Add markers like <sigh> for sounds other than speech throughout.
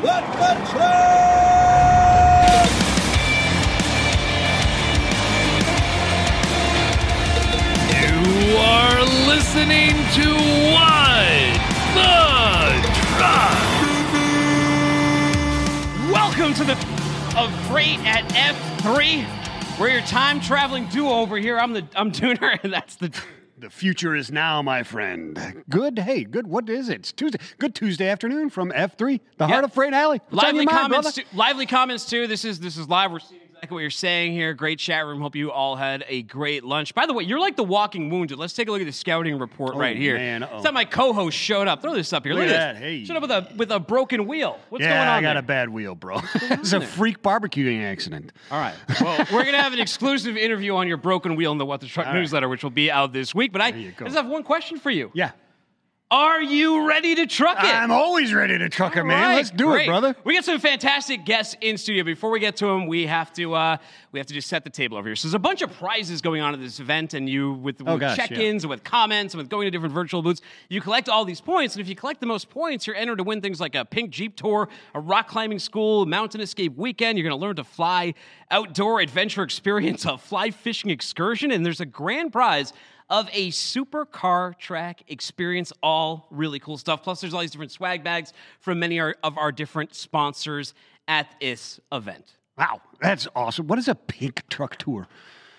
You are listening to What the Truck. Welcome to the of freight at F3. We're your time traveling duo over here. I'm the I'm Dooner, <laughs> and that's the The future is now, my friend. Good. Hey, good. What is it? It's Tuesday. Good Tuesday afternoon from F3, the heart of Freight Alley. What's on lively your mind, comments. brother? Too, lively comments too. This is this is live. We're seeing exactly what you're saying here. Great chat room. Hope you all had a great lunch. By the way, you're like the walking wounded. Let's take a look at the scouting report oh, right here. Oh, man, uh-oh. It's how my co-host showed up. Throw this up here. Look Look, at at that. this. Hey. Showed up with a with a broken wheel. What's yeah, going on I got there? a bad wheel, bro. it's a freak barbecuing accident. All right. Well, we're gonna have an exclusive interview on your broken wheel in the What the Truck All right. newsletter, which will be out this week. But I just have one question for you. Yeah. Are you ready to truck it? I'm always ready to truck it, man. Right, Let's do great. it, brother. We got some fantastic guests in studio. Before we get to them, we have to uh, we have to just set the table over here. So there's a bunch of prizes going on at this event, and you with, oh, with Oh, gosh, check-ins and with comments and with going to different virtual booths, you collect all these points. And if you collect the most points, you're entered to win things like a pink Jeep tour, a rock climbing school, mountain escape weekend. You're going to learn to fly, outdoor adventure experience, <laughs> a fly fishing excursion, and there's a grand prize of a super car track experience. All really cool stuff. Plus, there's all these different swag bags from many of our different sponsors at this event. Wow, that's awesome. What is a pink truck tour?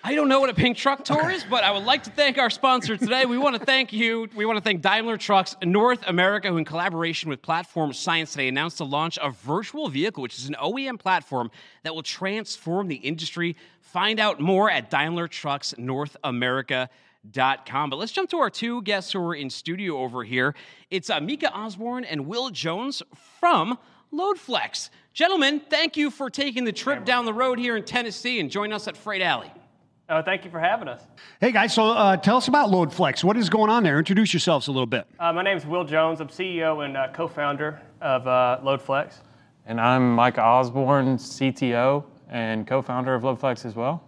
I don't know what a pink truck tour is, but I would like to thank our sponsor today. We want to thank you. We want to thank Daimler Trucks North America, who, in collaboration with Platform Science today, announced the launch of Virtual Vehicle, which is an OEM platform that will transform the industry. Find out more at DaimlerTrucksNorthAmerica.com. But let's jump to our two guests who are in studio over here. It's uh, Micah Osborne and Will Jones from LoadFlex. Gentlemen, thank you for taking the trip down the road here in Tennessee and joining us at Freight Alley. Oh, thank you for having us. Hey, guys, so uh, tell us about LoadFlex. What is going on there? Introduce yourselves a little bit. Uh, my name is Will Jones. I'm CEO and uh, co-founder of uh, LoadFlex. And I'm Micah Osborne, CTO and co-founder of LoadFlex as well.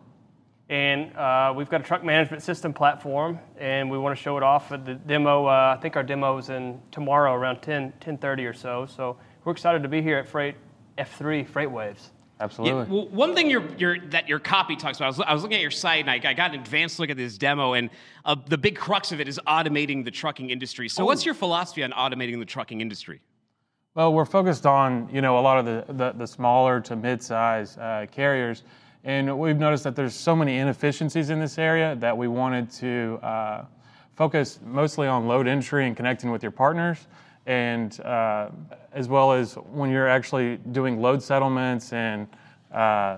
And uh, we've got a truck management system platform, and we want to show it off at the demo. Uh, I think our demo is in tomorrow around 10, 10.30 or so. So we're excited to be here at Freight F3 Freight Waves. Absolutely. Yeah, well, one thing your, your, that your copy talks about, I was, I was looking at your site and I, I got an advanced look at this demo, and uh, the big crux of it is automating the trucking industry. So, what's your philosophy on automating the trucking industry? Well, we're focused on you know a lot of the the, the smaller to mid-size uh, carriers, and we've noticed that there's so many inefficiencies in this area that we wanted to uh, focus mostly on load entry and connecting with your partners, and uh, as well as when you're actually doing load settlements and uh,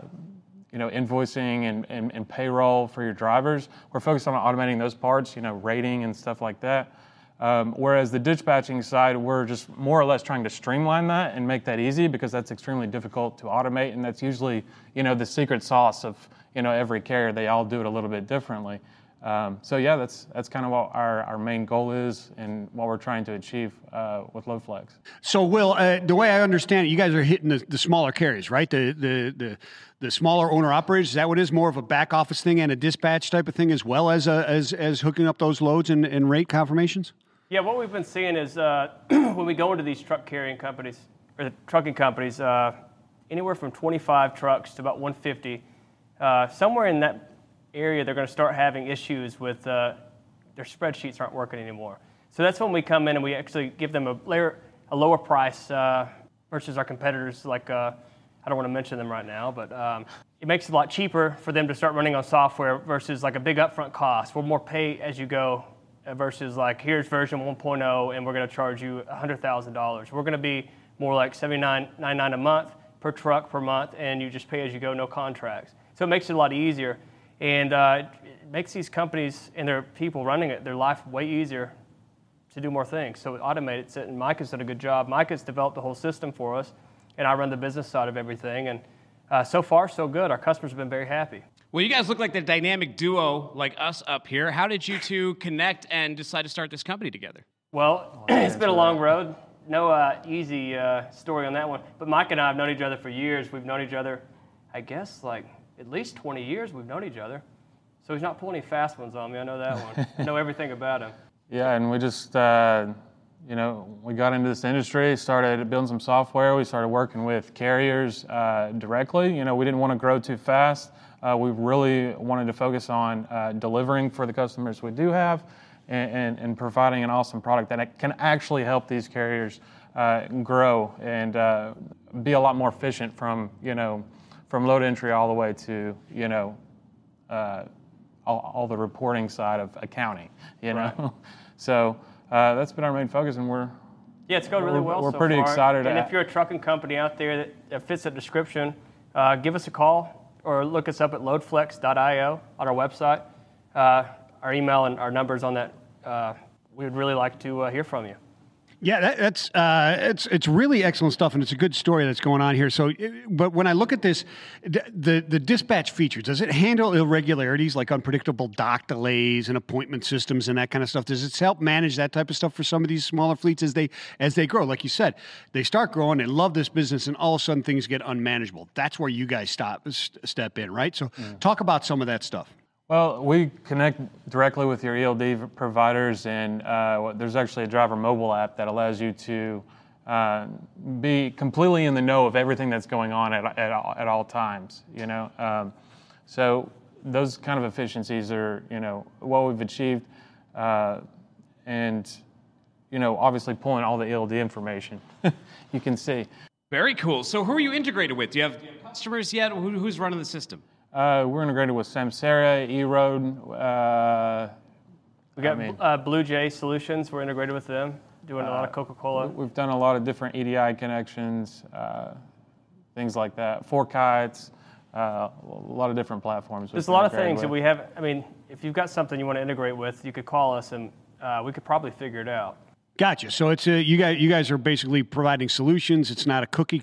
you know, invoicing and, and, and payroll for your drivers. We're focused on automating those parts, you know, rating and stuff like that. Um, whereas the dispatching side, we're just more or less trying to streamline that and make that easy because that's extremely difficult to automate, and that's usually, you know, the secret sauce of, you know, every carrier. They all do it a little bit differently. Um, so yeah, that's that's kind of what our, our main goal is and what we're trying to achieve uh, with LoadFlex. So, Will, uh, the way I understand it, you guys are hitting the, the smaller carriers, right? The, the the the smaller owner operators. Is that what it is? More of a back office thing and a dispatch type of thing, as well as uh, as as hooking up those loads and, and rate confirmations. Yeah, what we've been seeing is uh, <clears throat> when we go into these truck carrying companies or the trucking companies, uh, anywhere from 25 trucks to about 150, uh, somewhere in that area, they're going to start having issues with uh, their spreadsheets aren't working anymore. So that's when we come in and we actually give them a, layer, a lower price uh, versus our competitors. Like uh, I don't want to mention them right now, but um, it makes it a lot cheaper for them to start running on software versus like a big upfront cost. We're more pay as you go uh, versus like here's version 1.0 and we're going to charge you $100,000. We're going to be more like $79.99 a month per truck per month, and you just pay as you go, no contracts. So it makes it a lot easier, and uh, it makes these companies and their people running it their life way easier to do more things. So it automates it, and Micah's done a good job. Micah's developed the whole system for us, and I run the business side of everything. And uh, so far, so good. Our customers have been very happy. Well, you guys look like the dynamic duo like us up here. How did you two connect and decide to start this company together? Well, <clears throat> it's been a long road. No uh, easy uh, story on that one. But Mike and I have known each other for years. We've known each other, I guess, like at least 20 years we've known each other. So he's not pulling any fast ones on me. I know that one. I know everything about him. Yeah, and we just uh, you know, we got into this industry, started building some software. We started working with carriers uh, directly. You know, we didn't want to grow too fast. Uh, we really wanted to focus on uh, delivering for the customers we do have and, and, and, providing an awesome product that can actually help these carriers uh, grow and uh, be a lot more efficient from, you know, from load entry all the way to, you know, uh, all, all, the reporting side of accounting, you know. Right. <laughs> so uh, that's been our main focus, and we're yeah, it's going really well. We're so pretty far. excited. And if you're a trucking company out there that, that fits the description, uh, give us a call or look us up at loadflex.io on our website. Uh, our email and our numbers on that. Uh, we would really like to uh, hear from you. Yeah, that, that's uh, it's it's really excellent stuff, and it's a good story that's going on here. So, but when I look at this, the the dispatch feature does it handle irregularities like unpredictable dock delays and appointment systems and that kind of stuff? Does it help manage that type of stuff for some of these smaller fleets as they as they grow? Like you said, they start growing, they love this business, and all of a sudden things get unmanageable. That's where you guys stop step in, right? So, mm. talk about some of that stuff. Well, we connect directly with your ELD providers, and uh, there's actually a driver mobile app that allows you to uh, be completely in the know of everything that's going on at, at, all, at all times. You know, um, so those kind of efficiencies are you know what we've achieved, uh, and you know obviously pulling all the ELD information, <laughs> you can see. Very cool. So, who are you integrated with? Do you have, do you have customers yet? Who, who's running the system? Uh, we're integrated with Samsara, eRoad. Uh, we got I mean, uh, BluJay Solutions. We're integrated with them, doing a lot of uh, Coca-Cola. We've done a lot of different EDI connections, uh, things like that. FourKites, uh, a lot of different platforms. There's a lot of things with. that we have. I mean, if you've got something you want to integrate with, you could call us and we could probably figure it out. Gotcha. So it's a, you guys you guys are basically providing solutions. It's not a cookie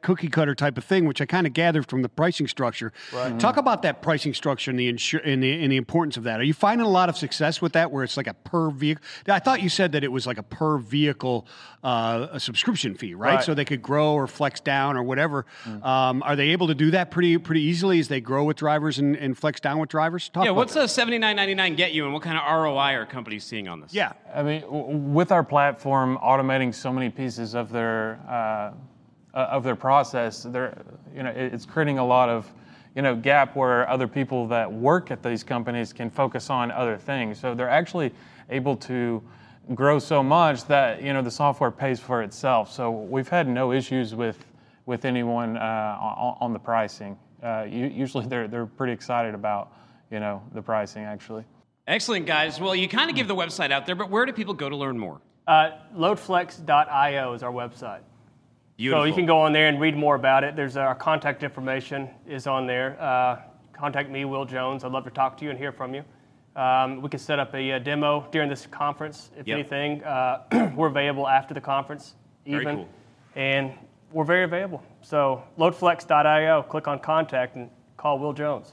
cookie cutter type of thing, which I kind of gathered from the pricing structure. Right. Talk about that pricing structure and the, insur- and the and the importance of that. Are you finding a lot of success with that, where it's like a per vehicle? I thought you said that it was like a per vehicle uh, a subscription fee, right? right? So they could grow or flex down or whatever. Mm-hmm. Um, are they able to do that pretty pretty easily as they grow with drivers and, and flex down with drivers? Talk yeah. What's that. a seventy nine ninety nine get you, and what kind of ROI are companies seeing on this? Yeah. I mean, with our platform automating so many pieces of their uh, of their process, they're, you know, it's creating a lot of you know gap where other people that work at these companies can focus on other things. So they're actually able to grow so much that you know the software pays for itself. So we've had no issues with with anyone uh, on, on, the pricing. Uh, usually they're they're pretty excited about you know the pricing actually. Excellent, guys. Well, you kind of give the website out there, but where do people go to learn more? Uh, loadflex.io is our website. Beautiful. So you can go on there and read more about it. There's our contact information is on there. Uh, contact me, Will Jones. I'd love to talk to you and hear from you. Um, we can set up a, a, demo during this conference, if yep. anything. Uh, <clears throat> we're available after the conference, even. Very cool. And we're very available. So loadflex.io, click on contact and call Will Jones.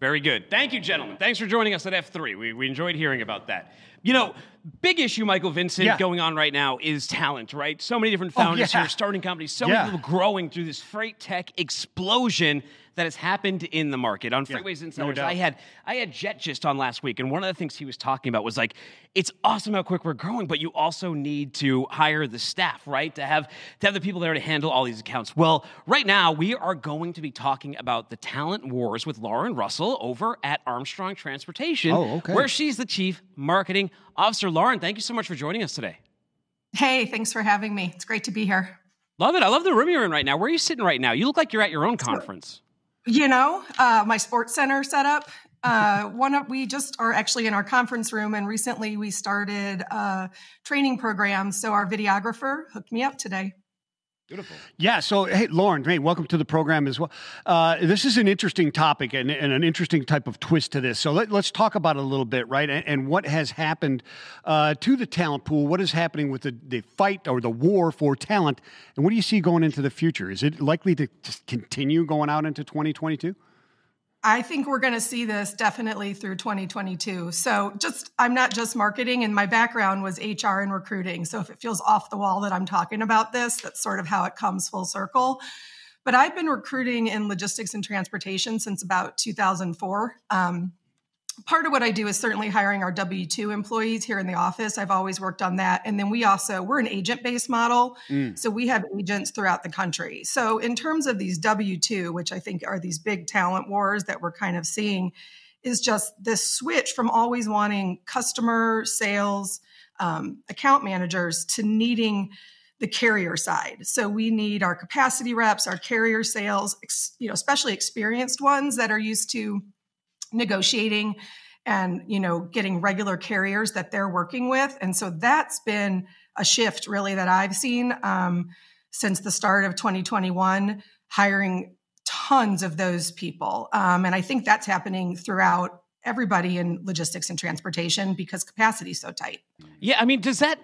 Very good. Thank you, gentlemen. Thanks for joining us at F3. We, we enjoyed hearing about that. You know, big issue, Michael Vincent, yeah. going on right now is talent, right? So many different oh, founders oh, yeah. here, starting companies, so yeah. many people growing through this freight tech explosion that has happened in the market on FreightWaves Insiders. No I had I had Jet just on last week, and one of the things he was talking about was like, it's awesome how quick we're growing, but you also need to hire the staff, right? To have to have the people there to handle all these accounts. Well, right now we are going to be talking about the talent wars with Lauren Russell over at Armstrong Transportation, oh, okay. where she's the chief marketing officer. Lauren, thank you so much for joining us today. Hey, thanks for having me. It's great to be here. Love it. I love the room you're in right now. Where are you sitting right now? You look like you're at your own conference you know, uh, my sports center setup. Uh, one of we just are actually in our conference room, and recently we started a training program. So our videographer hooked me up today. Beautiful. Yeah. So, hey, Lauren, hey, welcome to the program as well. Uh, this is an interesting topic and, and, an interesting type of twist to this. So, let, us talk about it a little bit, right? And, and what has happened uh, to the talent pool? What is happening with the, the fight or the war for talent? And what do you see going into the future? Is it likely to just continue going out into 2022? I think we're going to see this definitely through 2022. So, just I'm not just marketing, and my background was HR and recruiting. So, if it feels off the wall that I'm talking about this, that's sort of how it comes full circle. But I've been recruiting in logistics and transportation since about 2004. Um, part of what I do is certainly hiring our W 2 employees here in the office. I've always worked on that. And then we also, we're an agent based model. Mm. So we have agents throughout the country. So in terms of these W 2, which I think are these big talent wars that we're kind of seeing, is just this switch from always wanting customer sales, um, account managers to needing the carrier side. So we need our capacity reps, our carrier sales, ex, you know, especially experienced ones that are used to negotiating and you know getting regular carriers that they're working with. And so that's been a shift really that i've seen um, since the start of 2021 hiring tons of those people. Um, and i think that's happening throughout everybody in logistics and transportation because capacity is so tight. Yeah i mean does that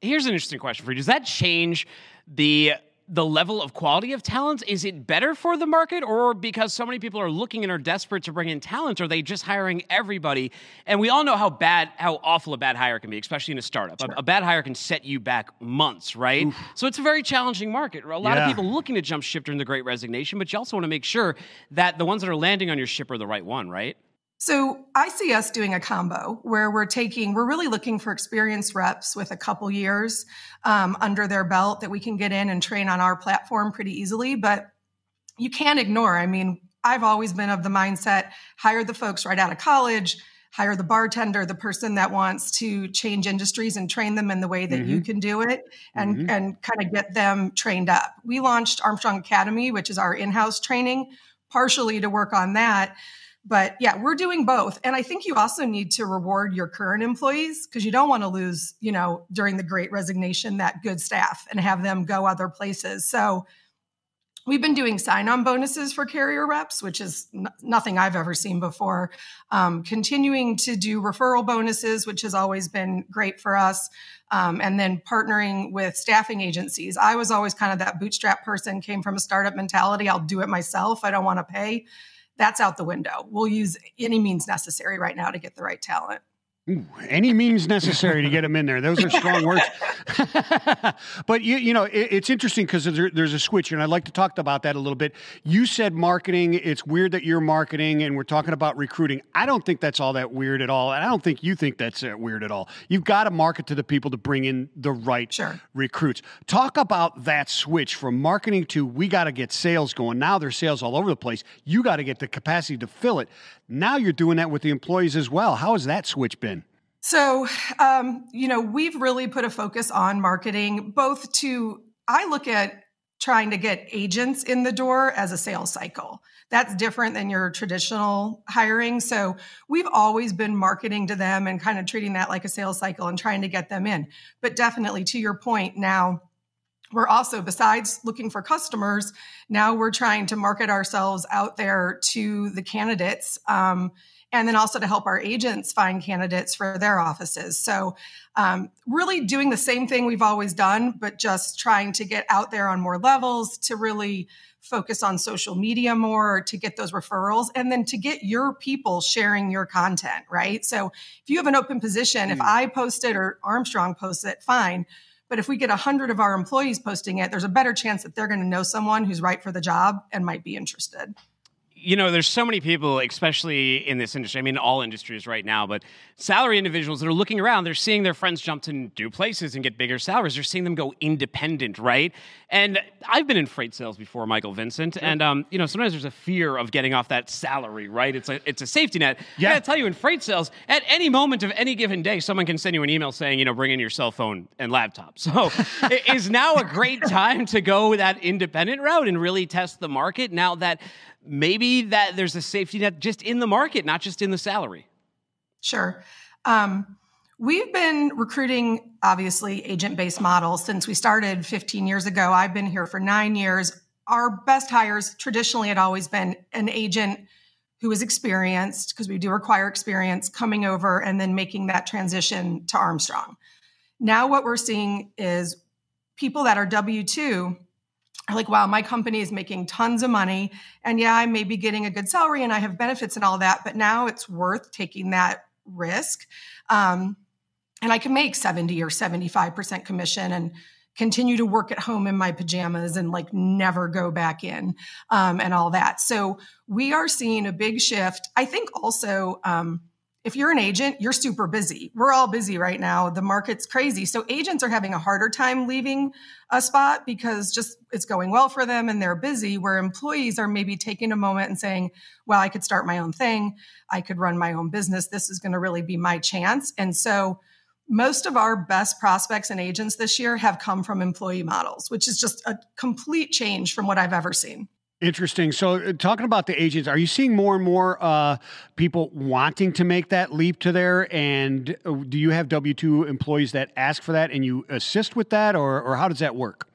here's an interesting question for you. Does that change the the level of quality of talent? Is it better for the market, or because so many people are looking and are desperate to bring in talent, are they just hiring everybody? And we all know how bad, how awful a bad hire can be, especially in a startup. Sure. A, a, bad hire can set you back months, right? Oof. So it's a very challenging market. A lot yeah. of people looking to jump ship during the Great Resignation, but you also want to make sure that the ones that are landing on your ship are the right one, right? So I see us doing a combo where we're taking, we're really looking for experienced reps with a couple years um, under their belt that we can get in and train on our platform pretty easily. But you can't ignore, I mean, I've always been of the mindset hire the folks right out of college, hire the bartender, the person that wants to change industries and train them in the way that mm-hmm. you can do it and, mm-hmm. and kind of get them trained up. We launched Armstrong Academy, which is our in house training, partially to work on that but yeah, we're doing both. And I think you also need to reward your current employees because you don't want to lose, you know, during the great resignation, that good staff and have them go other places. So we've been doing sign on bonuses for carrier reps, which is n- nothing I've ever seen before. Um, continuing to do referral bonuses, which has always been great for us. Um, and then partnering with staffing agencies. I was always kind of that bootstrap person, came from a startup mentality. I'll do it myself. I don't want to pay that's out the window. We'll use any means necessary right now to get the right talent. Ooh, any means necessary to get them in there. Those are strong words. <laughs> but you, you know, it, it's interesting because there, there's a switch, and I'd like to talk about that a little bit. You said marketing. It's weird that you're marketing, and we're talking about recruiting. I don't think that's all that weird at all, and I don't think you think that's uh, weird at all. You've got to market to the people to bring in the right sure. recruits. Talk about that switch from marketing to we got to get sales going. Now there's sales all over the place. You got to get the capacity to fill it. Now you're doing that with the employees as well. How has that switch been? So, um, you know, we've really put a focus on marketing, both to, I look at trying to get agents in the door as a sales cycle. That's different than your traditional hiring. So we've always been marketing to them and kind of treating that like a sales cycle and trying to get them in. But definitely to your point now, we're also besides looking for customers now we're trying to market ourselves out there to the candidates um, and then also to help our agents find candidates for their offices. So um, really doing the same thing we've always done but just trying to get out there on more levels to really focus on social media more to get those referrals and then to get your people sharing your content right? So if you have an open position mm. if i post it or armstrong posts it fine. But if we get 100 of our employees posting it, there's a better chance that they're going to know someone who's right for the job and might be interested you know, there's so many people, especially in this industry. I mean, all industries right now, but salary individuals that are looking around, they're seeing their friends jump to new places and get bigger salaries. They're seeing them go independent, right? And I've been in freight sales before, Michael Vincent, and um, you know, sometimes there's a fear of getting off that salary, right? It's a it's a safety net. Yeah. I gotta tell you, in freight sales, at any moment of any given day, someone can send you an email saying, you know, bring in your cell phone and laptop. So, <laughs> is now a great time to go that independent route and really test the market now that maybe that there's a safety net just in the market, not just in the salary. Sure. Um, we've been recruiting, obviously, agent based models since we started 15 years ago. I've been here for nine years. Our best hires traditionally had always been an agent who is experienced, because we do require experience, coming over and then making that transition to Armstrong. Now, what we're seeing is people that are W 2 are like, wow, my company is making tons of money. And yeah, I may be getting a good salary and I have benefits and all that, but now it's worth taking that risk. Um, and I can make 70 or 75% commission and continue to work at home in my pajamas and like never go back in um, and all that. So we are seeing a big shift. I think also, um, if you're an agent, you're super busy. We're all busy right now. The market's crazy. So agents are having a harder time leaving a spot because just it's going well for them and they're busy, where employees are maybe taking a moment and saying, well, I could start my own thing. I could run my own business. This is going to really be my chance. And so most of our best prospects and agents this year have come from employee models, which is just a complete change from what I've ever seen. Interesting. So, uh, talking about the agents, are you seeing more and more uh, people wanting to make that leap to there? And uh, do you have W two employees that ask for that, and you assist with that, or or how does that work?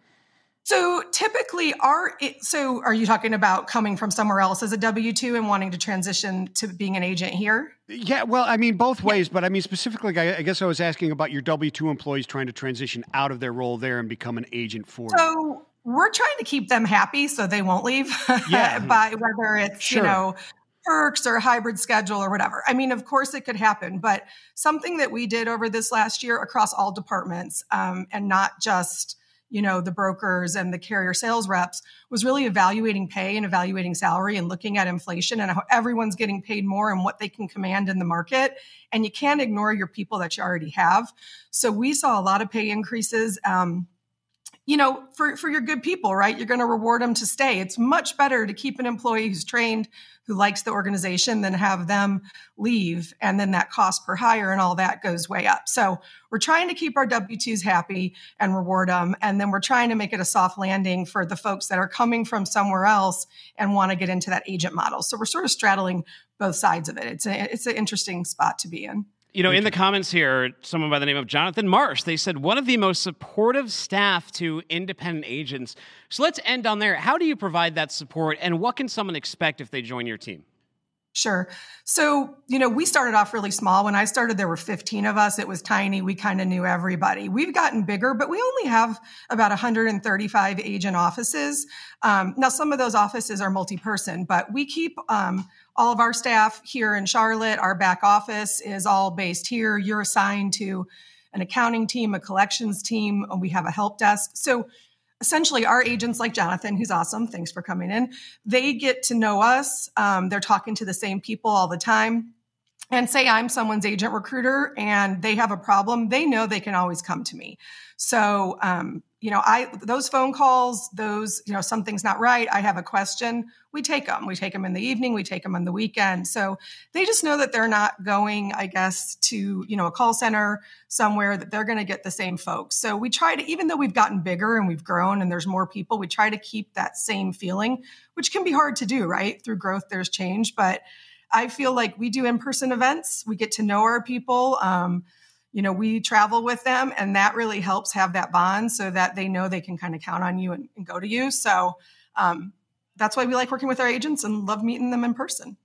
So typically, are so are you talking about coming from somewhere else as a W two and wanting to transition to being an agent here? Yeah, well, I mean both ways, but I mean specifically, I, I guess I was asking about your W two employees trying to transition out of their role there and become an agent for. So we're trying to keep them happy so they won't leave. Yeah. <laughs> by whether it's sure. you know perks or hybrid schedule or whatever. I mean, of course, it could happen, but something that we did over this last year across all departments um, and not just you know the brokers and the carrier sales reps was really evaluating pay and evaluating salary and looking at inflation and how everyone's getting paid more and what they can command in the market and you can't ignore your people that you already have so we saw a lot of pay increases um, you know, for, for your good people, right? You're going to reward them to stay. It's much better to keep an employee who's trained, who likes the organization, than have them leave. And then that cost per hire and all that goes way up. So we're trying to keep our W 2s happy and reward them. And then we're trying to make it a soft landing for the folks that are coming from somewhere else and want to get into that agent model. So we're sort of straddling both sides of it. It's, a, it's an interesting spot to be in. You know, in the comments here, someone by the name of Jonathan Marsh, they said one of the most supportive staff to independent agents. So let's end on there. How do you provide that support, and what can someone expect if they join your team? Sure. So, you know, we started off really small. When I started, there were 15 of us. It was tiny. We kind of knew everybody. We've gotten bigger, but we only have about 135 agent offices. Um, now, some of those offices are multi person, but we keep um, all of our staff here in Charlotte. Our back office is all based here. You're assigned to an accounting team, a collections team. And we have a help desk. So, essentially our agents like jonathan who's awesome thanks for coming in they get to know us um, they're talking to the same people all the time and say i'm someone's agent recruiter and they have a problem they know they can always come to me so um, you know, I those phone calls, those, you know, something's not right, I have a question, we take them. We take them in the evening, we take them on the weekend. So they just know that they're not going, I guess, to, you know, a call center somewhere that they're going to get the same folks. So we try to even though we've gotten bigger and we've grown and there's more people, we try to keep that same feeling, which can be hard to do, right? Through growth there's change, but I feel like we do in-person events, we get to know our people. Um, you know, we travel with them and that really helps have that bond so that they know they can kind of count on you and, and go to you. So um, that's why we like working with our agents and love meeting them in person.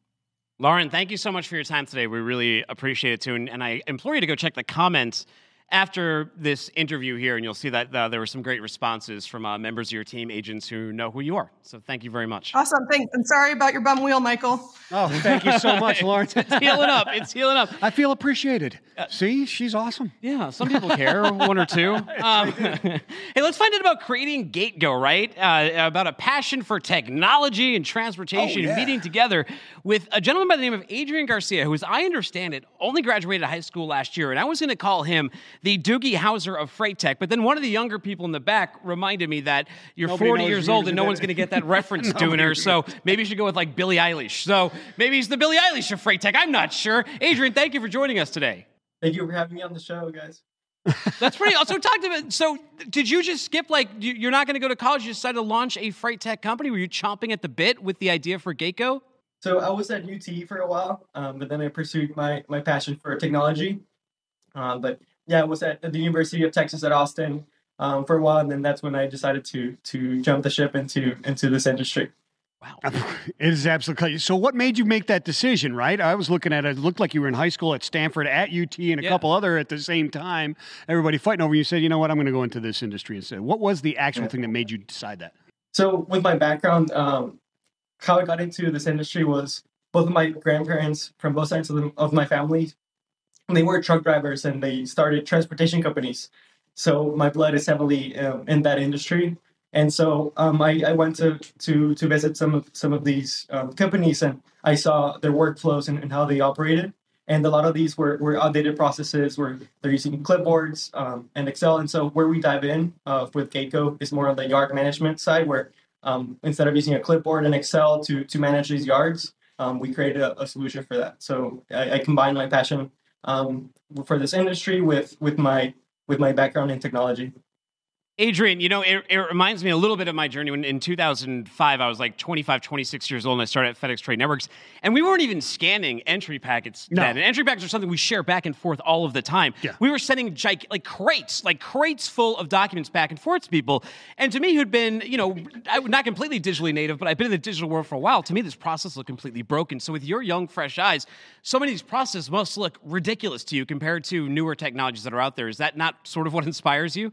Lauren, thank you so much for your time today. We really appreciate it too. And, and I implore you to go check the comments after this interview here, and you'll see that uh, there were some great responses from uh, members of your team, agents who know who you are. So thank you very much. Awesome. Thanks. I'm sorry about your bum wheel, Michael. Oh, thank you so much, Lauren. <laughs> it's healing up. It's healing up. I feel appreciated. Uh, See, she's awesome. Yeah, some people care, one or two. Um, <laughs> hey, let's find out about creating GateGo, right? Uh, about a passion for technology and transportation, oh, yeah. meeting together with a gentleman by the name of Adrian Garcia, who, as I understand it, only graduated high school last year. And I was going to call him the Doogie Howser of Freight Tech. But then one of the younger people in the back reminded me that you're Nobody 40 years old and no one's going to get that <laughs> reference, Dooner. So <laughs> maybe you should go with like Billie Eilish. So maybe he's the Billie Eilish of Freight Tech. I'm not sure. Adrian, thank you for joining us today. Thank you for having me on the show, guys. <laughs> That's pretty. Also, talk to me. So, did you just skip? Like, you're not going to go to college. You decided to launch a freight tech company. Were you chomping at the bit with the idea for GateGo? So I was at UT for a while, um, but then I pursued my my passion for technology. Um, but yeah, I was at the University of Texas at Austin um, for a while, and then that's when I decided to to jump the ship into into this industry. Wow, it is absolutely. So, what made you make that decision? Right, I was looking at it. It looked like you were in high school at Stanford, at UT, and a yeah. couple other at the same time. Everybody fighting over you. Said, you know what, I'm going to go into this industry And instead. What was the actual yeah. thing that made you decide that? So, with my background, um, how I got into this industry was both of my grandparents from both sides of, the, of my family they were truck drivers and they started transportation companies. So my blood is heavily um, in that industry. And so um, I, I, went to, to to visit some of some of these um, companies and I saw their workflows and, and, how they operated. and a lot of these were, were outdated processes where they're using clipboards um, and Excel. And so where we dive in uh, with GateGo is more on the yard management side, where um, instead of using a clipboard and Excel to to manage these yards, um, we created a, a, solution for that. So I, I combine my passion um, for this industry with with my with my background in technology. Adrian, you know, it, it, reminds me a little bit of my journey when in 2005, I was like 25, 26 years old, and I started at FedEx Trade Networks. And we weren't even scanning entry packets no. then. And entry packets are something we share back and forth all of the time. Yeah. We were sending gig- like crates, like crates full of documents back and forth to people. And to me, who'd been, you know, not completely digitally native, but I've been in the digital world for a while, to me, this process looked completely broken. So with your young, fresh eyes, so many of these processes must look ridiculous to you compared to newer technologies that are out there. Is that not sort of what <laughs> inspires you?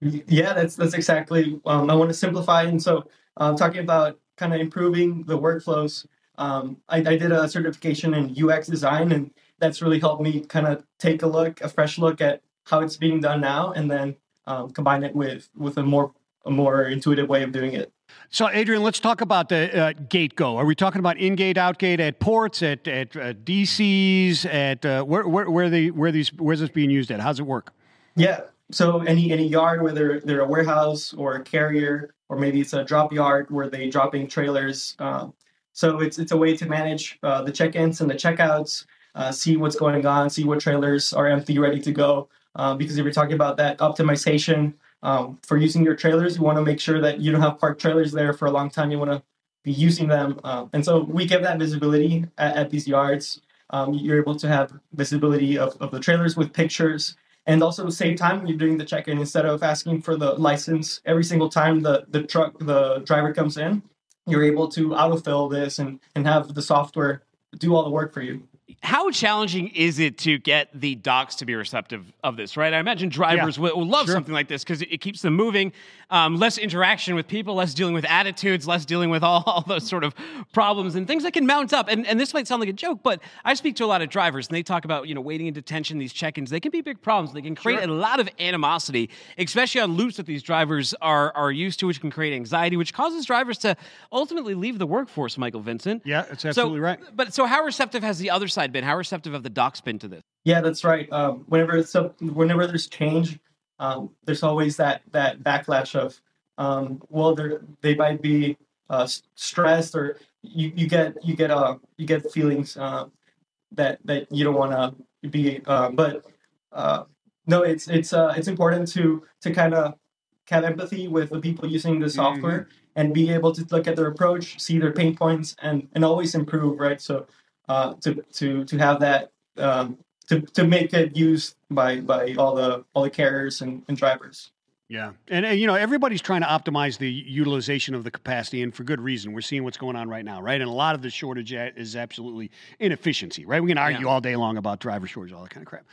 Yeah, that's that's exactly. Um, I want to simplify, and so uh, talking about kind of improving the workflows. Um, I, I, did a certification in UX design, and that's really helped me kind of take a look, a fresh look at how it's being done now, and then um, combine it with with a more a more intuitive way of doing it. So, Adrian, let's talk about the uh, GateGo. Are we talking about in gate, out gate at ports, at at uh, DCs, at uh, where where where the where these where's this being used at? How's it work? Yeah, so any any yard, whether they're a warehouse or a carrier, or maybe it's a drop yard where they dropping trailers. Um, so it's it's a way to manage uh, the check-ins and the checkouts, uh, see what's going on, see what trailers are empty, ready to go. Uh, because if you're talking about that optimization um, for using your trailers, you want to make sure that you don't have parked trailers there for a long time. You want to be using them, uh, and so we give that visibility at, at these yards. Um, you're able to have visibility of, of the trailers with pictures and also save time when you're doing the check-in instead of asking for the license every single time the, the truck the driver comes in you're able to autofill this and, and have the software do all the work for you how challenging is it to get the docks to be receptive of this, right? I imagine drivers yeah, will, will, love sure. something like this because it, it, keeps them moving, um, less interaction with people, less dealing with attitudes, less dealing with all, <laughs> all, those sort of problems and things that can mount up. And, and this might sound like a joke, but I speak to a lot of drivers and they talk about, you know, waiting in detention, these check-ins, they can be big problems. They can create sure. a lot of animosity, especially on loops that these drivers are, are used to, which can create anxiety, which causes drivers to ultimately leave the workforce, Michael Vincent. Yeah, that's absolutely so, right. But so how receptive has the other side been? How receptive have the docks been to this? Yeah, that's right. Um, whenever so whenever there's change, um, there's always that that backlash of um, well, they they might be uh, stressed or you, you get you get uh you get feelings uh, that that you don't want to be. Uh, but uh, no, it's it's uh, it's important to to kind of have empathy with the people using the software mm-hmm. and be able to look at their approach, see their pain points, and and always improve. Right. So uh, to to to have that um, to to make it used by by all the all the carriers and, and drivers. Yeah, and, and, you know everybody's trying to optimize the utilization of the capacity, and for good reason. We're seeing what's going on right now, right? And a lot of the shortage is absolutely inefficiency, right? We can argue yeah. all day long about driver shortage, all that kind of crap.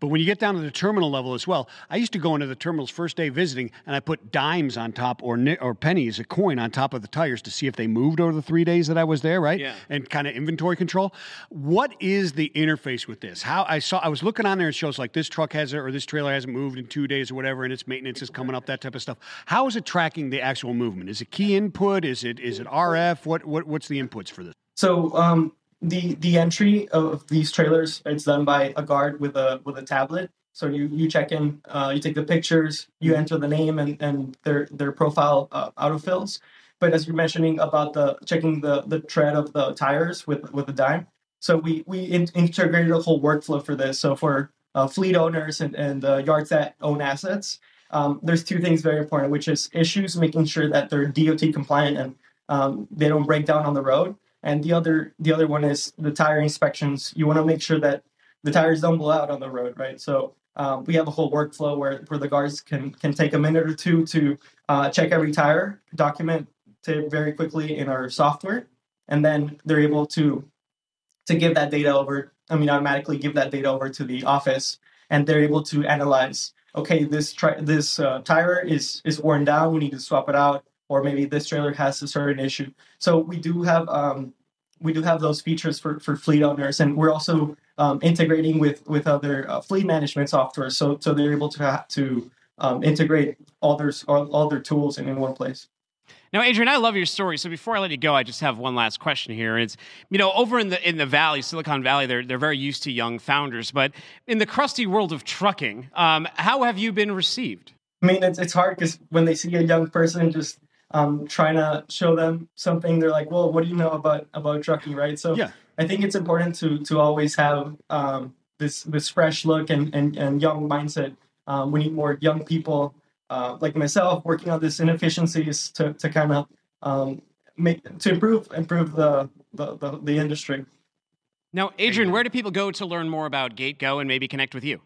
But when you get down to the terminal level as well, I used to go into the terminals first day visiting, and I put dimes on top or or pennies, a coin on top of the tires to see if they moved over the three days that I was there, right? Yeah. And kind of inventory control. What is the interface with this? How I saw I was looking on there, and shows like this truck has it or this trailer hasn't moved in two days or whatever, and its maintenance is coming up, that type of stuff. How is it tracking the actual movement? Is it key input? Is it is it RF? What what what's the inputs for this? So um, the the entry of these trailers it's done by a guard with a with a tablet. So you you check in, uh, you take the pictures, you enter the name and and their their profile uh, autofills. But as you're mentioning about the checking the the tread of the tires with with the dime, so we we in, integrated a whole workflow for this. So for uh, fleet owners and, and uh, yards that own assets, um, there's two things very important, which is issues, making sure that they're DOT compliant and um, they don't break down on the road. And the other the other one is the tire inspections. You want to make sure that the tires don't blow out on the road, right? So um, we have a whole workflow where, where the guards can can take a minute or two to uh, check every tire, document very quickly in our software, and then they're able to to give that data over. I mean, automatically give that data over to the office, and they're able to analyze okay, this tri- this uh, tire is is worn down. We need to swap it out, or maybe this trailer has a certain issue. So we do have um, we do have those features for, for fleet owners, and we're also um, integrating with with other uh, fleet management software, so so they're able to to um, integrate all their all, all their tools in, in one place. Now, Adrian, I love your story. So before I let you go, I just have one last question here. And it's, you know, over in the in the Valley, Silicon Valley, they're they're very used to young founders. But in the crusty world of trucking, um, how have you been received? I mean, it's it's hard because when they see a young person just um, trying to show them something, they're like, "Well, what do you know about about trucking?" Right? So Yeah. I think it's important to to always have um, this this fresh look and and, and young mindset. Um, we need more young people uh, like myself working on these inefficiencies to to kind of um, make to improve improve the the, the, the industry. Now, Adrian, where do people go to learn more about GateGo and maybe connect with you?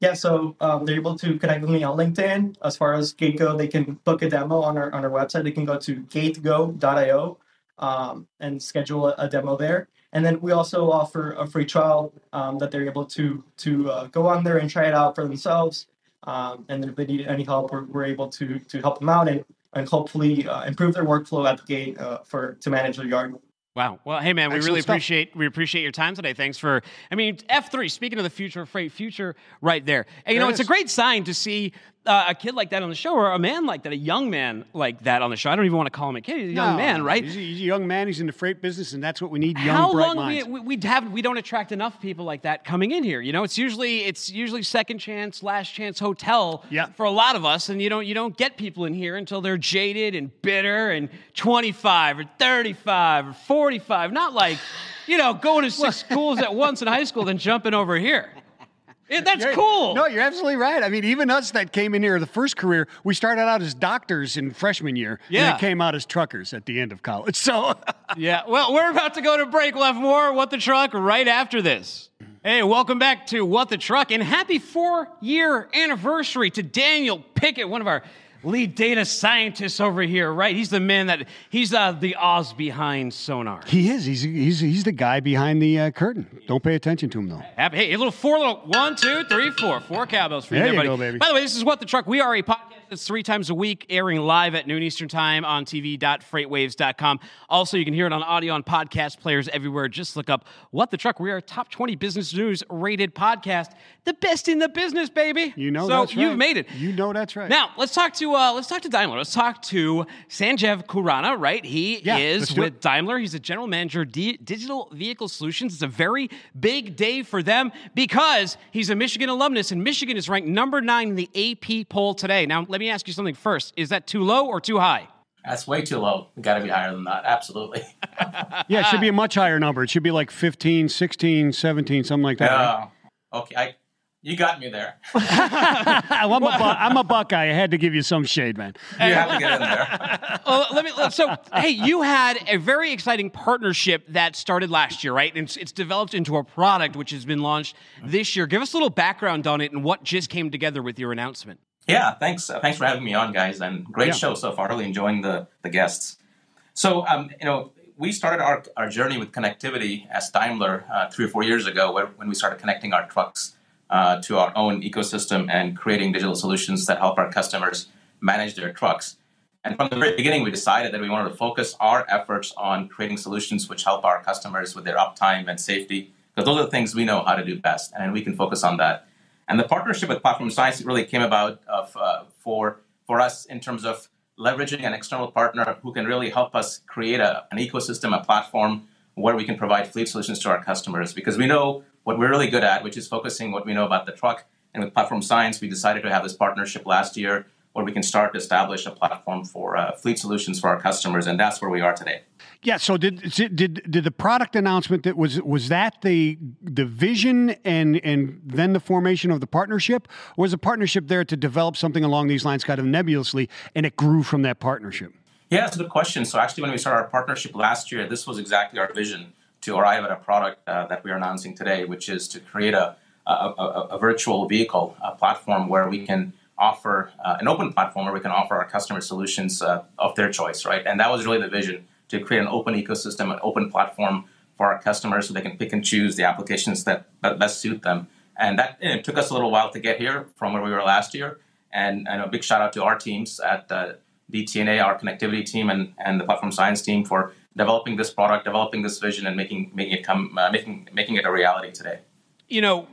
Yeah, so um, they're able to connect with me on LinkedIn. As far as GateGo, they can book a demo on our on our website. They can go to gatego.io um, and schedule a, a demo there. And then we also offer a free trial um, that they're able to to uh, go on there and try it out for themselves. Um, and then if they need any help, we're, we're able to to help them out and and hopefully uh, improve their workflow at the gate uh, for to manage their yard. Wow. Well, hey man, we Excellent really stuff. appreciate we appreciate your time today. Thanks for. I mean, F three. Speaking of the future of freight, future right there. And you There know, it it's a great sign to see uh, a kid like that on the show, or a man like that, a young man like that on the show. I don't even want to call him a kid. He's a young No, man, right? He's a, he's a young man. He's in the freight business, and that's what we need. Young, How long minds. we, we we have we don't attract enough people like that coming in here. You know, it's usually it's usually second chance, last chance hotel Yeah. for a lot of us, and you don't you don't get people in here until they're jaded and bitter and twenty five or thirty five or forty five. Not like you know going to six <laughs> schools at once in high school, then jumping over here. Yeah, that's You're- cool. No, you're absolutely right. I mean, even us that came in here the first career, we started out as doctors in freshman year, Yeah. and came out as truckers at the end of college. <laughs> So, Yeah, well, we're about to go to break. We'll have more What the Truck right after this. Hey, welcome back to What the Truck and happy four year anniversary to Daniel Pickett, one of our lead data scientist over here, right? He's the man that, he's uh, the Oz behind Sonar. he is. He's he's he's the guy behind the uh, curtain. Don't pay attention to him though. Hey, a little four, little one, two, three, four, four cowbells for you, There you buddy. go, baby. By the way, this is What the Truck. We are a podcast that's three times a week, airing live at noon Eastern Time on TV.freightwaves.com. Also, you can hear it on audio on podcast players everywhere. Just look up What the Truck. We are a top 20 business news rated podcast, the best in the business, baby. You know so that's right. you've made it. You know that's right. Now let's talk to uh, let's talk to Daimler. Let's talk to Sanjiv Khurana. Right, he Yeah, is with it. Daimler. He's a general manager, D- digital vehicle solutions. It's a very big day for them because he's a Michigan alumnus, and Michigan is ranked number nine in the AP poll today. Now, let me ask you something first: Is that too low or too high? That's way too low. We got to be higher than that. Absolutely. <laughs> yeah, it should be a much higher number. It should be like 15, 16, 17, something like that. right? Uh, okay, I, you got me there. <laughs> I'm, a Bu- I'm a Buckeye. I had to give you some shade, man. You have to get in there. <laughs> Well, let me. So, hey, you had a very exciting partnership that started last year, right? And it's, it's developed into a product which has been launched this year. Give us a little background on it and what just came together with your announcement. Yeah, thanks. Uh, thanks for having me on, guys, and great Yeah. show so far. Really enjoying the the guests. So, um, you know, we started our, our journey with connectivity as Daimler uh, three or four years ago, where, when we started connecting our trucks uh, to our own ecosystem and creating digital solutions that help our customers manage their trucks. And from the very beginning, we decided that we wanted to focus our efforts on creating solutions which help our customers with their uptime and safety, because those are the things we know how to do best, and we can focus on that. And the partnership with Platform Science really came about of, uh, for for us in terms of leveraging an external partner who can really help us create a, an ecosystem, a platform where we can provide fleet solutions to our customers. Because we know what we're really good at, which is focusing what we know about the truck. And with Platform Science, we decided to have this partnership last year where we can start to establish a platform for uh, fleet solutions for our customers, and that's where we are today. Yeah. So did did did the product announcement that was was that the the vision and and then the formation of the partnership, or was the partnership there to develop something along these lines, kind of nebulously, and it grew from that partnership? Yeah, that's a good question. So actually, when we started our partnership last year, this was exactly our vision to arrive at a product uh, that we are announcing today, which is to create a, a, a, a virtual vehicle a platform where we can offer uh, an open platform where we can offer our customer solutions uh, of their choice, right? And that was really the vision to create an open ecosystem, an open platform for our customers so they can pick and choose the applications that, that best suit them. And that and it took us a little while to get here from where we were last year. And, and a big shout out to our teams at uh, DTNA, our connectivity team, and, and the platform science team for developing this product, developing this vision, and making making it come uh, making making it a reality today. You know,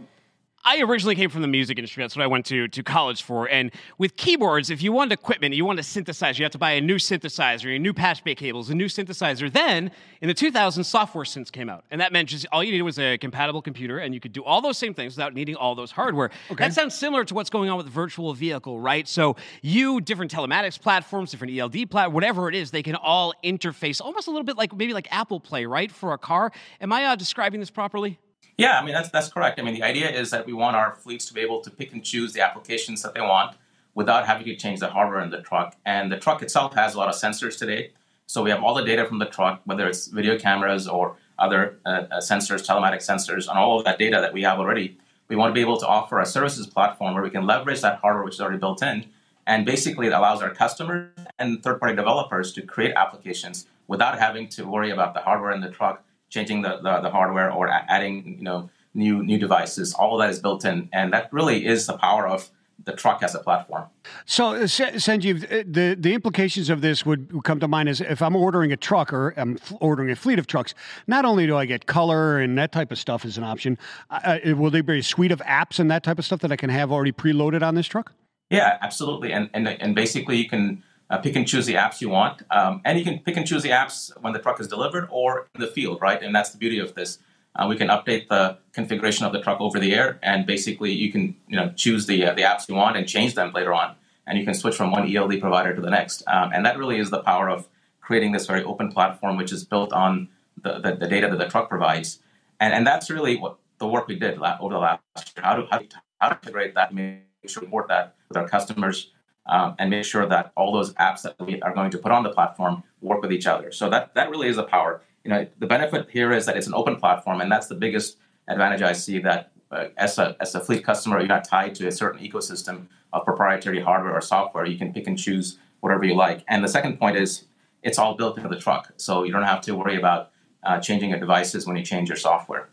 I originally came from the music industry. That's what I went to to college for. And with keyboards, if you wanted equipment, you wanted to synthesize, you have to buy a new synthesizer, a new patch bay cables, a new synthesizer. Then in the 2000s, software synths came out, and that meant just all you needed was a compatible computer, and you could do all those same things without needing all those hardware. Okay. That sounds similar to what's going on with virtual vehicle, right? So you different telematics platforms, different ELD plat, whatever it is, they can all interface almost a little bit like maybe like Apple Play, right, for a car. Am I uh, describing this properly? Yeah, I mean that's that's correct. I mean the idea is that we want our fleets to be able to pick and choose the applications that they want without having to change the hardware in the truck. And the truck itself has a lot of sensors today, so we have all the data from the truck, whether it's video cameras or other uh, uh, sensors, telematic sensors, and all of that data that we have already. We want to be able to offer a services platform where we can leverage that hardware which is already built in, and basically it allows our customers and third-party developers to create applications without having to worry about the hardware in the truck changing the, the, the hardware or adding you know new new devices. All of that is built in, and that really is the power of the truck as a platform. So, Sanjiv, uh, the the implications of this would, come to mind is if I'm ordering a truck or I'm ordering a fleet of trucks. Not only do I get color and that type of stuff as an option, uh, will there be a suite of apps and that type of stuff that I can have already preloaded on this truck? Yeah, absolutely. And and and basically, you can uh, pick and choose the apps you want, um, and you can pick and choose the apps when the truck is delivered or in the field, right? And that's the beauty of this. Uh, we can update the configuration of the truck over the air, and basically, you can you know choose the uh, the apps you want and change them later on, and you can switch from one ELD provider to the next. Um, and that really is the power of creating this very open platform, which is built on the, the, the data that the truck provides. And and that's really what the work we did over the last year. How to how to, how to integrate that, make sure we support that with our customers, um, and make sure that all those apps that we are going to put on the platform work with each other. So that that really is the power. You know, the benefit here is that it's an open platform, and that's the biggest advantage I see. That uh, as a as a fleet customer, you're not tied to a certain ecosystem of proprietary hardware or software. You can pick and choose whatever you like. And the second point is it's all built into the truck, so you don't have to worry about uh, changing your devices when you change your software.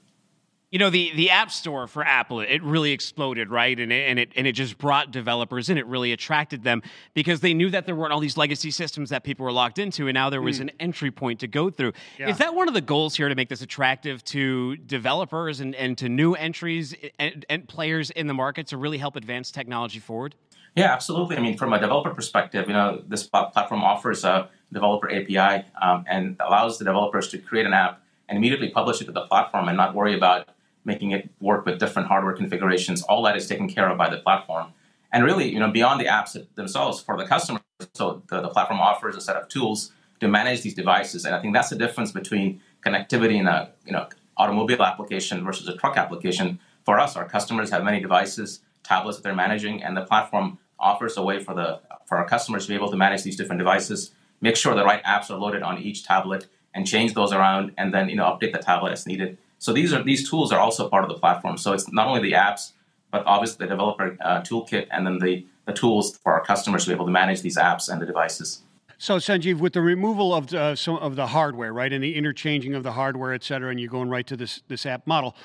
You know the the App Store for Apple it really exploded, right? And it, and it and it just brought developers in. It really attracted them because they knew that there weren't all these legacy systems that people were locked into, and now there was an entry point to go through. Is that one of the goals here to make this attractive to developers and, and to new entries and, and players in the market to really help advance technology forward? Yeah, absolutely. I mean, from a developer perspective, you know, this platform offers a developer API um, and allows the developers to create an app and immediately publish it to the platform and not worry about making it work with different hardware configurations. All that is taken care of by the platform. And really, you know, beyond the apps themselves for the customer, so the, the platform offers a set of tools to manage these devices. And I think that's the difference between connectivity in a you know automobile application versus a truck application. For us, our customers have many devices, tablets that they're managing, and the platform offers a way for the for our customers to be able to manage these different devices, make sure the right apps are loaded on each tablet, and change those around, and then you know update the tablet as needed. So these are these tools are also part of the platform. So it's not only the apps, but obviously the developer uh, toolkit, and then the the tools for our customers to be able to manage these apps and the devices. So, Sanjiv, with the removal of uh, some of the hardware, right, and the interchanging of the hardware, et cetera, and you're going right to this this app model,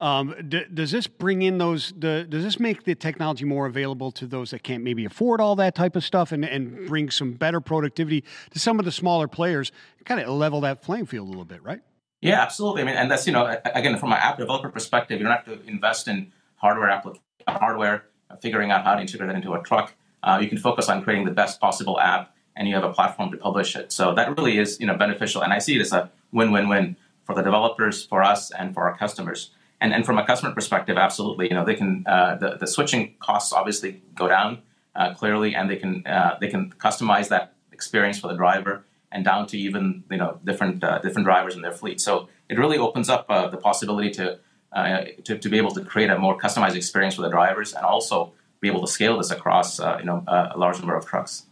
um, d- does this bring in those? The, does this make the technology more available to those that can't maybe afford all that type of stuff, and and bring some better productivity to some of the smaller players? Kind of level that playing field a little bit, right? Yeah, absolutely. I mean, and that's you know, again, from an app developer perspective, you don't have to invest in hardware application, hardware, uh, figuring out how to integrate that into a truck. Uh, you can focus on creating the best possible app, and you have a platform to publish it. So that really is you know beneficial, and I see it as a win-win-win for the developers, for us, and for our customers. And and from a customer perspective, absolutely, you know, they can uh, the the switching costs obviously go down uh, clearly, and they can uh, they can customize that experience for the driver and down to even you know different uh, different drivers in their fleet. So it really opens up uh, the possibility to, uh, to to be able to create a more customized experience for the drivers, and also be able to scale this across uh, you know a large number of trucks.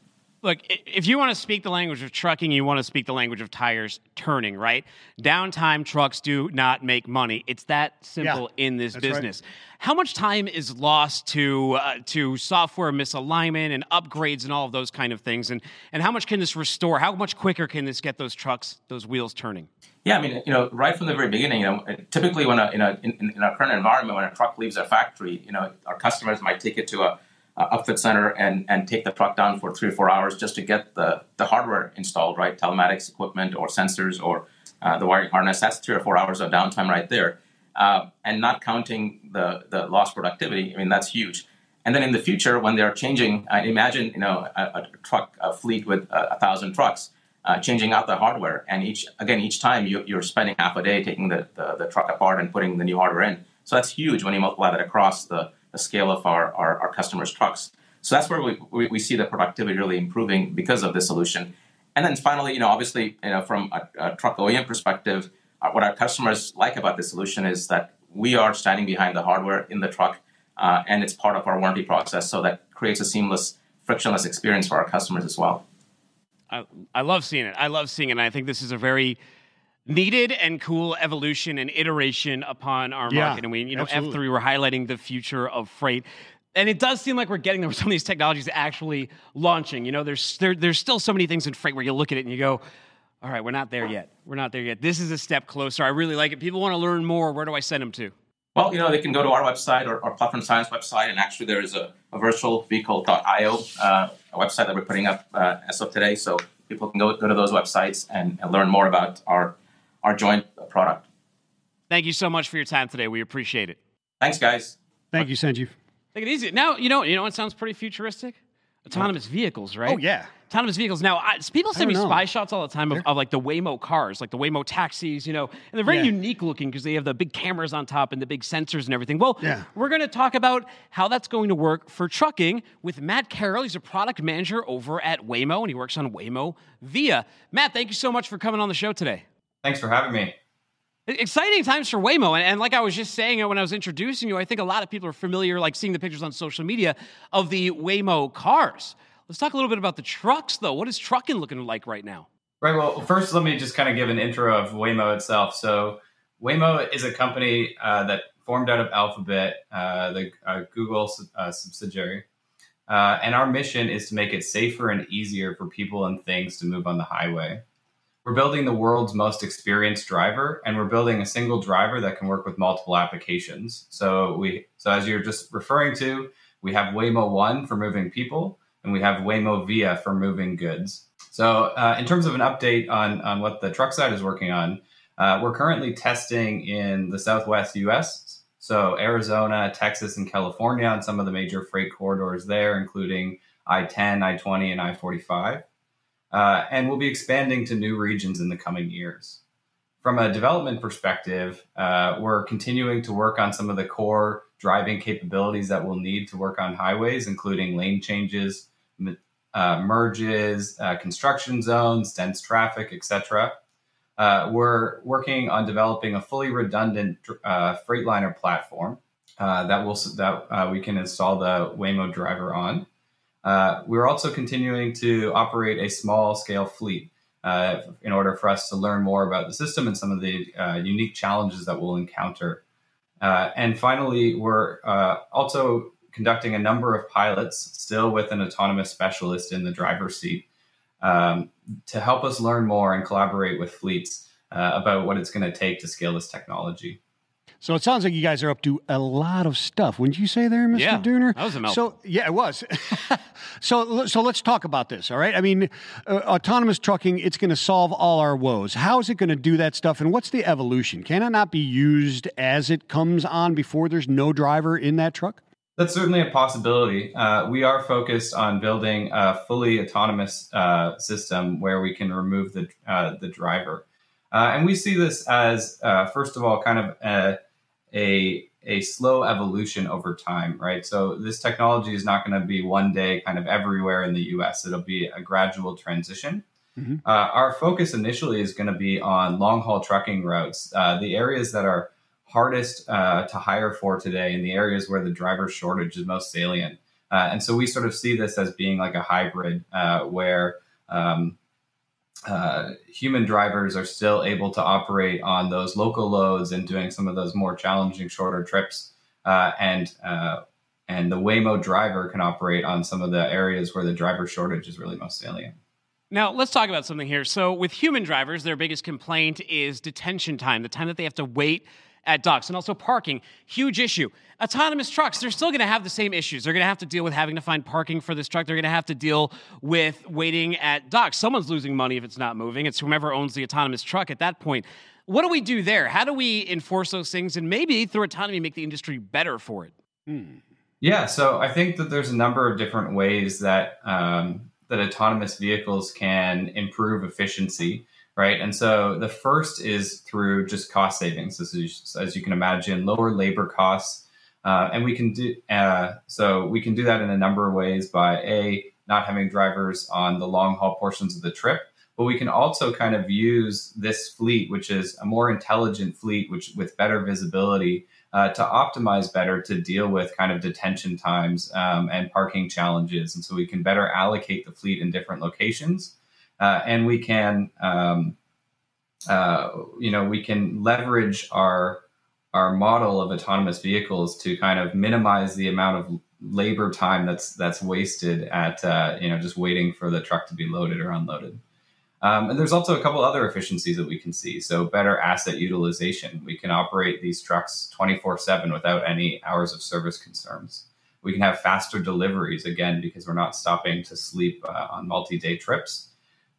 Look, if you want to speak the language of trucking, you want to speak the language of tires turning, right? Downtime trucks do not make money. It's that simple in this that's right. business. How much time is lost to uh, to software misalignment and upgrades and all of those kind of things? And and how much can this restore? How much quicker can this get those trucks, those wheels turning? Yeah, I mean, you know, right from the very beginning, you know, typically when a, in, a, in, in our current environment, when a truck leaves a factory, you know, our customers might take it to a, upfit center and, and take the truck down for three or four hours just to get the, the hardware installed, right? Telematics equipment or sensors or uh, the wiring harness. That's three or four hours of downtime right there. uh, and not counting the, the lost productivity, I mean, that's huge. And then in the future, when they're changing, uh, imagine you know a, a truck a fleet with a, a thousand trucks, uh, changing out the hardware, and each again each time you, are spending half a day taking the, the, the, truck apart and putting the new hardware in. So that's huge when you multiply that across the, the scale of our, our, our customers' trucks. So that's where we, we, we, see the productivity really improving because of this solution. And then finally, you know, obviously, you know, from a, a truck OEM perspective, uh, what our customers like about this solution is that we are standing behind the hardware in the truck, uh, and it's part of our warranty process. So that creates a seamless, frictionless experience for our customers as well. I, I love seeing it. I love seeing it. And I think this is a very needed and cool evolution and iteration upon our yeah, market. And we, you know, absolutely. F3, we're highlighting the future of freight. And it does seem like we're getting there with some of these technologies actually launching. You know, there's there, there's still so many things in freight where you look at it and you go, all right, we're not there yet. We're not there yet. This is a step closer. I really like it. People want to learn more. Where do I send them to? Well, you know, they can go to our website or, or Platform Science website, and actually there is a, a virtual vehicle.io uh, a website that we're putting up uh, as of today. So people can go, go to those websites and, and learn more about our, our joint product. Thank you so much for your time today. We appreciate it. Thanks, guys. Thank you, Sanjiv. Take it easy. Now, you know, you know, it sounds pretty futuristic. Autonomous vehicles, right? Oh yeah, autonomous vehicles. Now, I, people send me know. spy shots all the time of, of, like the Waymo cars, like the Waymo taxis, you know, and they're very Yeah. unique looking because they have the big cameras on top and the big sensors and everything. Well, Yeah. we're going to talk about how that's going to work for trucking with Matt Carroll. He's a product manager over at Waymo, and he works on Waymo Via. Matt, thank you so much for coming on the show today. Thanks for having me. Exciting times for Waymo. And, and like I was just saying when I was introducing you, I think a lot of people are familiar, like seeing the pictures on social media of the Waymo cars. Let's talk a little bit about the trucks, though. What is trucking looking like right now? Right. Well, first, let me just kind of give an intro of Waymo itself. So, Waymo is a company uh, that formed out of Alphabet, uh, the uh, Google uh, subsidiary. Uh, and our mission is to make it safer and easier for people and things to move on the highway. We're building the world's most experienced driver, and we're building a single driver that can work with multiple applications. So we, so as you're just referring to, we have Waymo One for moving people, and we have Waymo Via for moving goods. So uh, in terms of an update on on what the truck side is working on, uh, we're currently testing in the Southwest U.S. So Arizona, Texas, and California on some of the major freight corridors there, including I-10, I-20, and I-45 uh, and we'll be expanding to new regions in the coming years. From a development perspective, uh, we're continuing to work on some of the core driving capabilities that we'll need to work on highways, including lane changes, uh, merges, uh, construction zones, dense traffic, etc. Uh, we're working on developing a fully redundant uh, Freightliner platform that will that we can install the Waymo driver on. Uh, we're also continuing to operate a small scale fleet uh, in order for us to learn more about the system and some of the uh, unique challenges that we'll encounter. Uh, and finally, we're uh, also conducting a number of pilots, still with an autonomous specialist in the driver's seat, um, to help us learn more and collaborate with fleets uh, about what it's going to take to scale this technology. So it sounds like you guys are up to a lot of stuff. Wouldn't you say there, Mr. Yeah, Dooner? that was a mouthful. So yeah, it was. <laughs> so so let's talk about this. All right. I mean, uh, autonomous trucking. It's going to solve all our woes. How is it going to do that stuff? And what's the evolution? Can it not be used as it comes on before there's no driver in that truck? That's certainly a possibility. Uh, we are focused on building a fully autonomous uh, system where we can remove the uh, the driver, uh, and we see this as uh, first of all kind of a a a slow evolution over time, right? So this technology is not going to be one day kind of everywhere in the U.S. It'll be a gradual transition. Mm-hmm. Uh, our focus initially is going to be on long haul trucking routes, uh, the areas that are hardest uh, to hire for today, and the areas where the driver shortage is most salient. Uh, and so we sort of see this as being like a hybrid uh, where um, uh, human drivers are still able to operate on those local loads and doing some of those more challenging, shorter trips. Uh, and uh, and the Waymo driver can operate on some of the areas where the driver shortage is really most salient. Now, let's talk about something here. So, with human drivers, their biggest complaint is detention time, the time that they have to wait at docks. And also parking, huge issue. Autonomous trucks, they're still going to have the same issues. They're going to have to deal with having to find parking for this truck. They're going to have to deal with waiting at docks. Someone's losing money if it's not moving. It's whomever owns the autonomous truck at that point. What do we do there? How do we enforce those things and maybe through autonomy make the industry better for it? Yeah, so I think that there's a number of different ways that um, that autonomous vehicles can improve efficiency, right? And so the first is through just cost savings, as you, as you can imagine, lower labor costs, uh, and we can do uh, so we can do that in a number of ways by a not having drivers on the long haul portions of the trip, but we can also kind of use this fleet, which is a more intelligent fleet, which with better visibility uh, to optimize better to deal with kind of detention times um, and parking challenges. And so we can better allocate the fleet in different locations. Uh, and we can, um, uh, you know, we can leverage our our model of autonomous vehicles to kind of minimize the amount of labor time that's that's wasted at uh, you know just waiting for the truck to be loaded or unloaded. Um, and there's also a couple other efficiencies that we can see. So better asset utilization. We can operate these trucks 24 7 without any hours of service concerns. We can have faster deliveries, again, because we're not stopping to sleep uh, on multi day trips.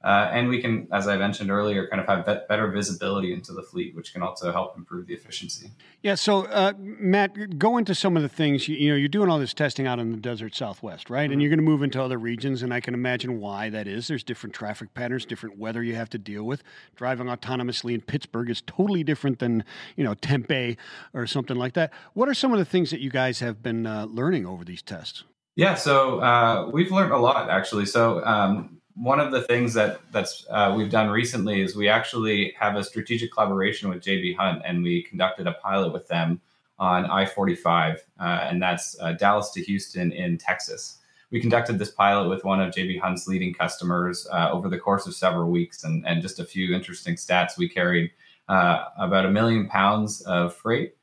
Uh, and we can, as I mentioned earlier, kind of have be- better visibility into the fleet, which can also help improve the efficiency. Yeah. So, uh, Matt, go into some of the things. You, you, know, you're doing all this testing out in the desert Southwest, right? Mm-hmm. And you're going to move into other regions, and I can imagine why that is. There's different traffic patterns, different weather you have to deal with. Driving autonomously in Pittsburgh is totally different than you know Tempe or something like that. What are some of the things that you guys have been uh, learning over these tests? Yeah, so uh, we've learned a lot actually. So. Um, one of the things that that's uh, we've done recently is we actually have a strategic collaboration with JB Hunt, and we conducted a pilot with them on I-45, uh, and that's uh, Dallas to Houston in Texas. We conducted this pilot with one of JB Hunt's leading customers uh, over the course of several weeks, and, and just a few interesting stats. We carried uh, about a million pounds of freight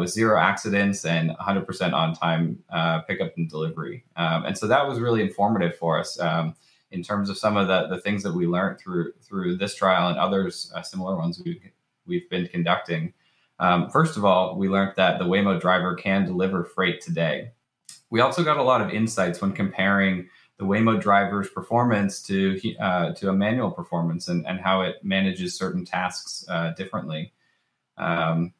with zero accidents and 100% on time pickup and delivery, um, and so that was really informative for us. Um, in terms of some of the, the things that we learned through through this trial and others uh, similar ones we've, we've been conducting. Um, first of all, we learned that the Waymo driver can deliver freight today. We also got a lot of insights when comparing the Waymo driver's performance to uh, to a manual performance and, and how it manages certain tasks uh, differently. Um,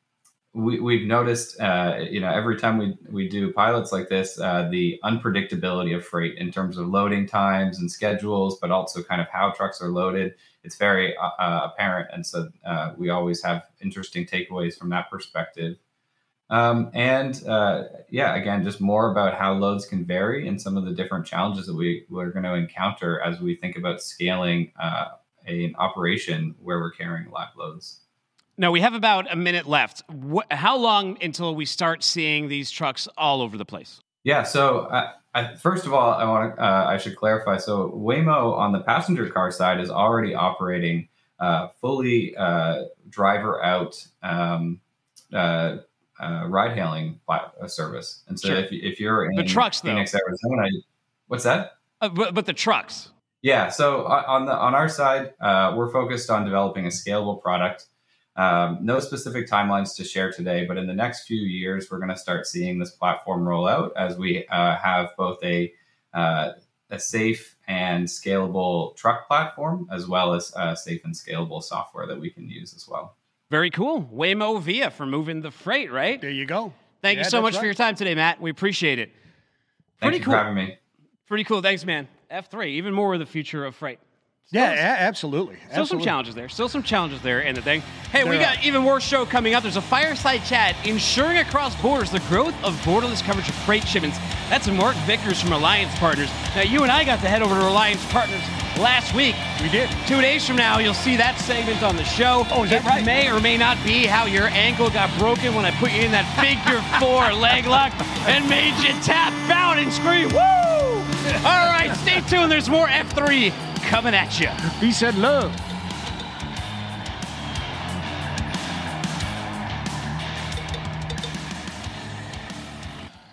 we, have noticed, uh, you know, every time we, we do pilots like this, uh, the unpredictability of freight in terms of loading times and schedules, but also kind of how trucks are loaded. It's very uh, uh apparent. And so uh, we always have interesting takeaways from that perspective. Um, and uh, yeah, again, just more about how loads can vary and some of the different challenges that we, we're going to encounter as we think about scaling an operation where we're carrying live loads. No, we have about a minute left. What, how long until we start seeing these trucks all over the place? Yeah. So, uh, I, first of all, I want to uh, I should clarify. So, Waymo on the passenger car side is already operating uh, fully uh, driver out um, uh, uh, ride hailing service. And so, sure. if, if you're in the trucks, Phoenix, though. Arizona, what's that? but, but the trucks. Yeah. So on the on our side, we're focused on developing a scalable product um, no specific timelines to share today, but in the next few years, we're going to start seeing this platform roll out as we uh, have both a uh, a safe and scalable truck platform, as well as a safe and scalable software that we can use as well. Very cool. Waymo Via for moving the freight, right? There you go. Thank yeah, you so much right. for your time today, Matt. We appreciate it. Thank Pretty you cool. for having me. Pretty cool. Thanks, man. F3, even more of the future of freight. Yeah, absolutely. Still absolutely. some challenges there. Still some challenges there in the thing. Hey, there we got even more show coming up. There's a fireside chat ensuring across borders the growth of borderless coverage of freight shipments. That's Mark Vickers from Alliance Partners. Now, you and I got to head over to Alliance Partners last week. We did. Two days from now, you'll see that segment on the show. Oh, is that it right? may or may not be how your ankle got broken when I put you in that figure <laughs> four leg lock and made you tap out and scream, woo! <laughs> All right, stay tuned. There's more F3 coming at you. He said love.